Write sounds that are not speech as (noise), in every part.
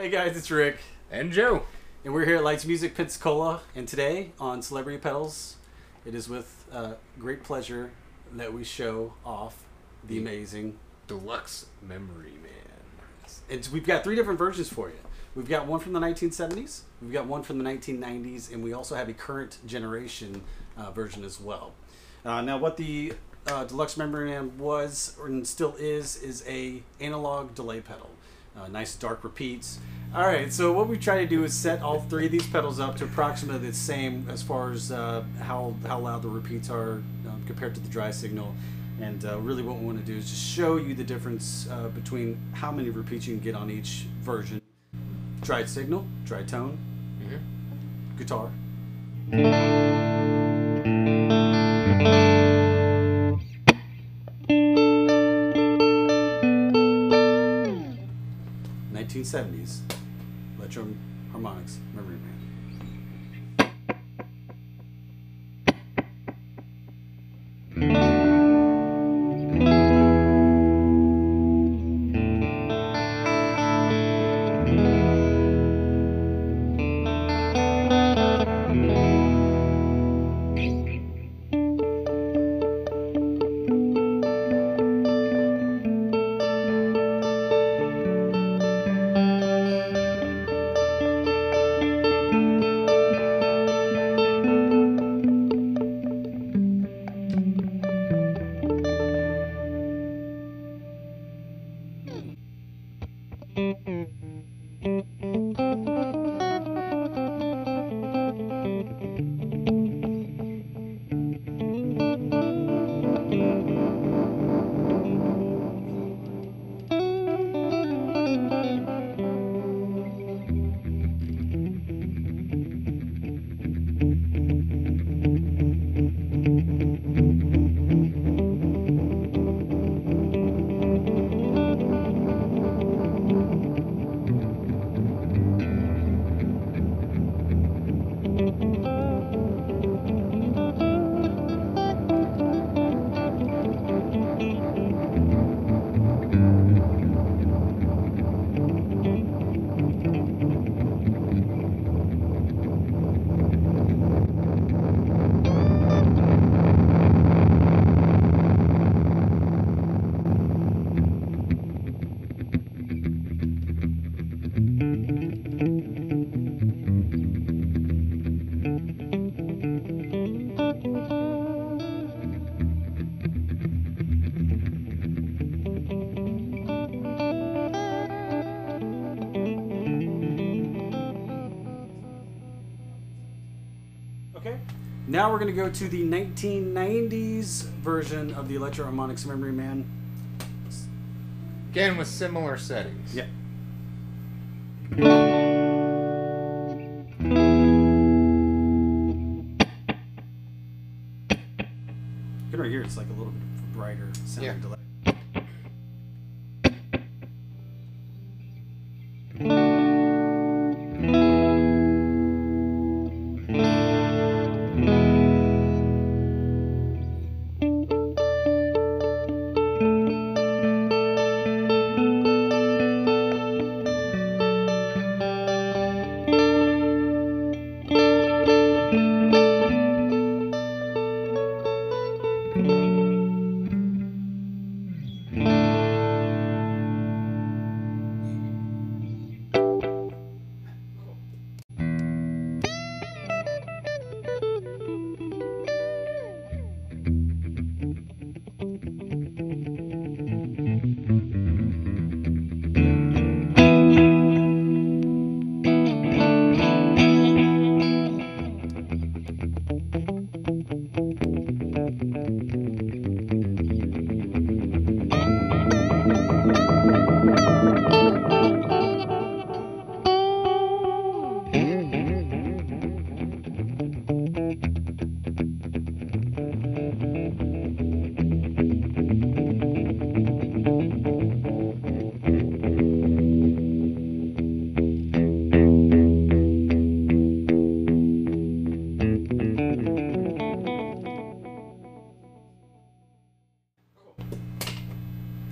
Hey guys, it's Rick, And Joe. and we're here at Lights Music Pensacola. And today on Celebrity Pedals, it is with uh, great pleasure that we show off the amazing. Deluxe Memory Man. And we've got three different versions for you. We've got one from the 1970s, we've got one from the 1990s, and we also have a current generation uh, version as well. Uh, now, what the uh, Deluxe Memory Man was and still is is a analog delay pedal. Uh, nice dark repeats. All right, so what we try to do is set all three of these pedals up to approximately the same as far as uh, how how loud the repeats are um, compared to the dry signal. And uh, really, what we want to do is just show you the difference uh, between how many repeats you can get on each version. Dry signal, dry tone, Mm-hmm. guitar. Pensa. Now we're going to go to the 1990s version of the Electro-Harmonix Memory Man. Again with similar settings. Yeah. You can right here, it's like a little bit brighter sounding Yeah.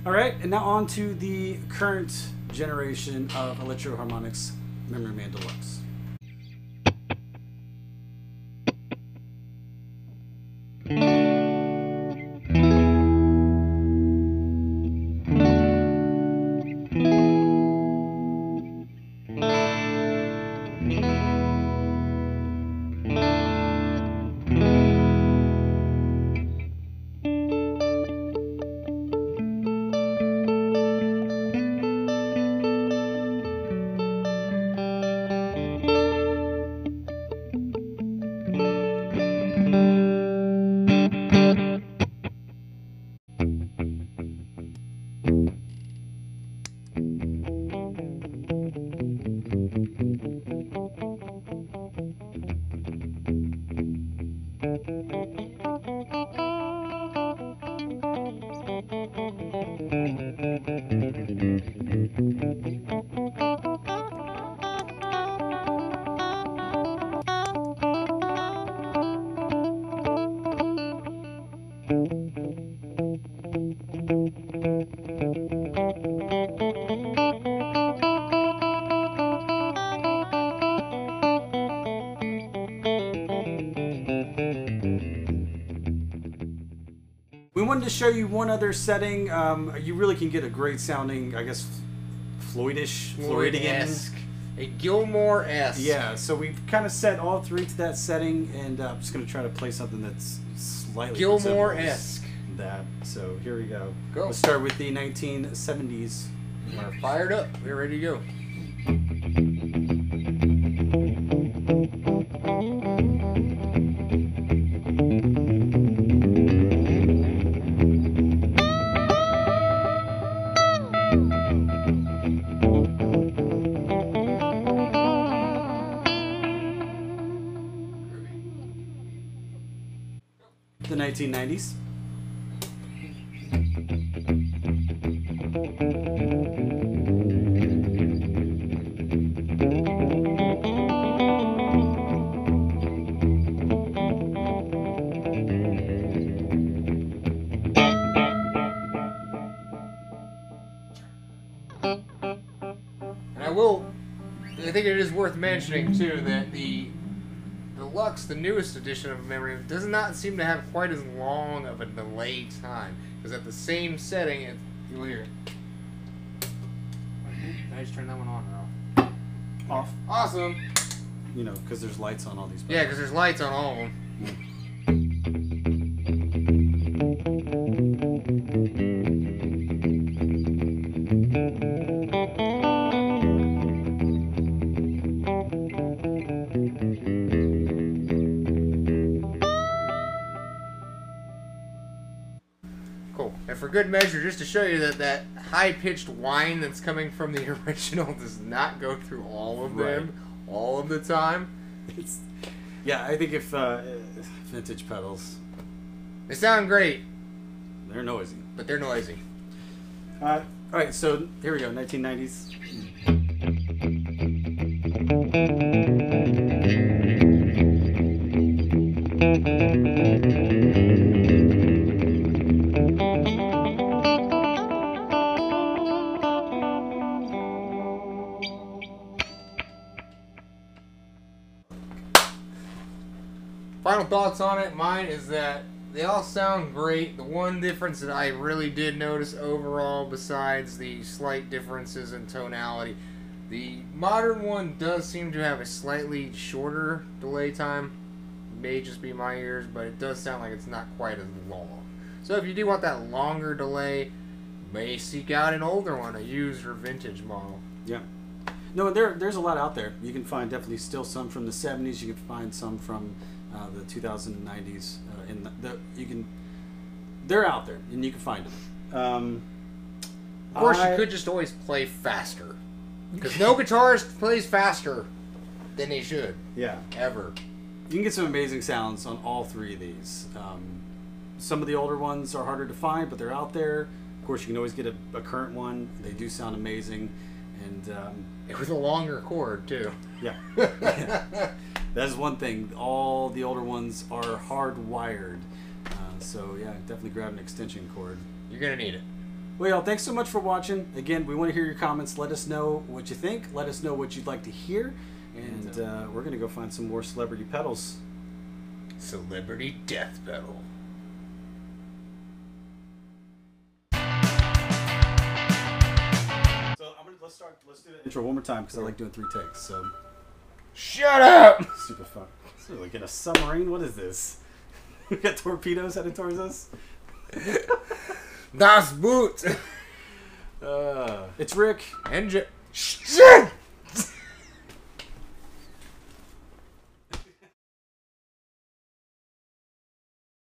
All right, and now on to the current generation of Electro-Harmonix Memory Man Deluxe. We wanted to show you one other setting. Um, you really can get a great sounding, I guess, Floydish, Floydian. Floyd-esque. A Gilmour-esque. Yeah, so we've kind of set all three to that setting, and uh, I'm just going to try to play something that's slightly Gilmour-esque. that. So here we go. Go. We'll start with the 1970s. We're fired up. We're ready to go. 1990s. And I will. I think it is worth mentioning too that the deluxe, the newest edition of Memory, does not seem to have quite as long of a delay time. Because at the same setting, it, you'll hear it. I just turn that one on or off? Off. Awesome. You know, because there's lights on all these. Yeah, because there's lights on all of them. (laughs) good measure, just to show you that that high-pitched whine that's coming from the (laughs) original does not go through all of them all of the time. It's, yeah, I think if uh, vintage pedals, They sound great, they're noisy. but they're noisy. Uh, all right, so here we go, 1990s. Thoughts on it. Mine is that they all sound great. The one difference that I really did notice overall, besides the slight differences in tonality, the modern one does seem to have a slightly shorter delay time. May just be my ears, but it does sound like it's not quite as long. So if you do want that longer delay, may seek out an older one, a used or vintage model. Yeah. No, there there's a lot out there. You can find definitely still some from the 70s. You can find some from uh, the 2090s. Uh, in the, the you can they're out there and you can find them. Um, Of course, I- you could just always play faster. (laughs) Because no guitarist plays faster than they should, Yeah. ever. You can get some amazing sounds on all three of these. Um, some of the older ones are harder to find, but they're out there. Of course, you can always get a, a current one. They do sound amazing, and um, With a longer cord, too. yeah, Yeah. (laughs) (laughs) that is one thing. All the older ones are hardwired, uh, so yeah, definitely grab an extension cord. You're going to need it. Well, y'all, thanks so much for watching. Again, we want to hear your comments. Let us know what you think. Let us know what you'd like to hear. And uh, we're going to go find some more celebrity pedals. Celebrity death pedal. So I'm gonna let's start. Let's do the intro one more time because I like doing three takes. So Shut up! (laughs) super fun. Is like in a submarine. What is this? (laughs) we got torpedoes headed towards us. Das Boot! (laughs) Uh, it's Rick. And J- Shit!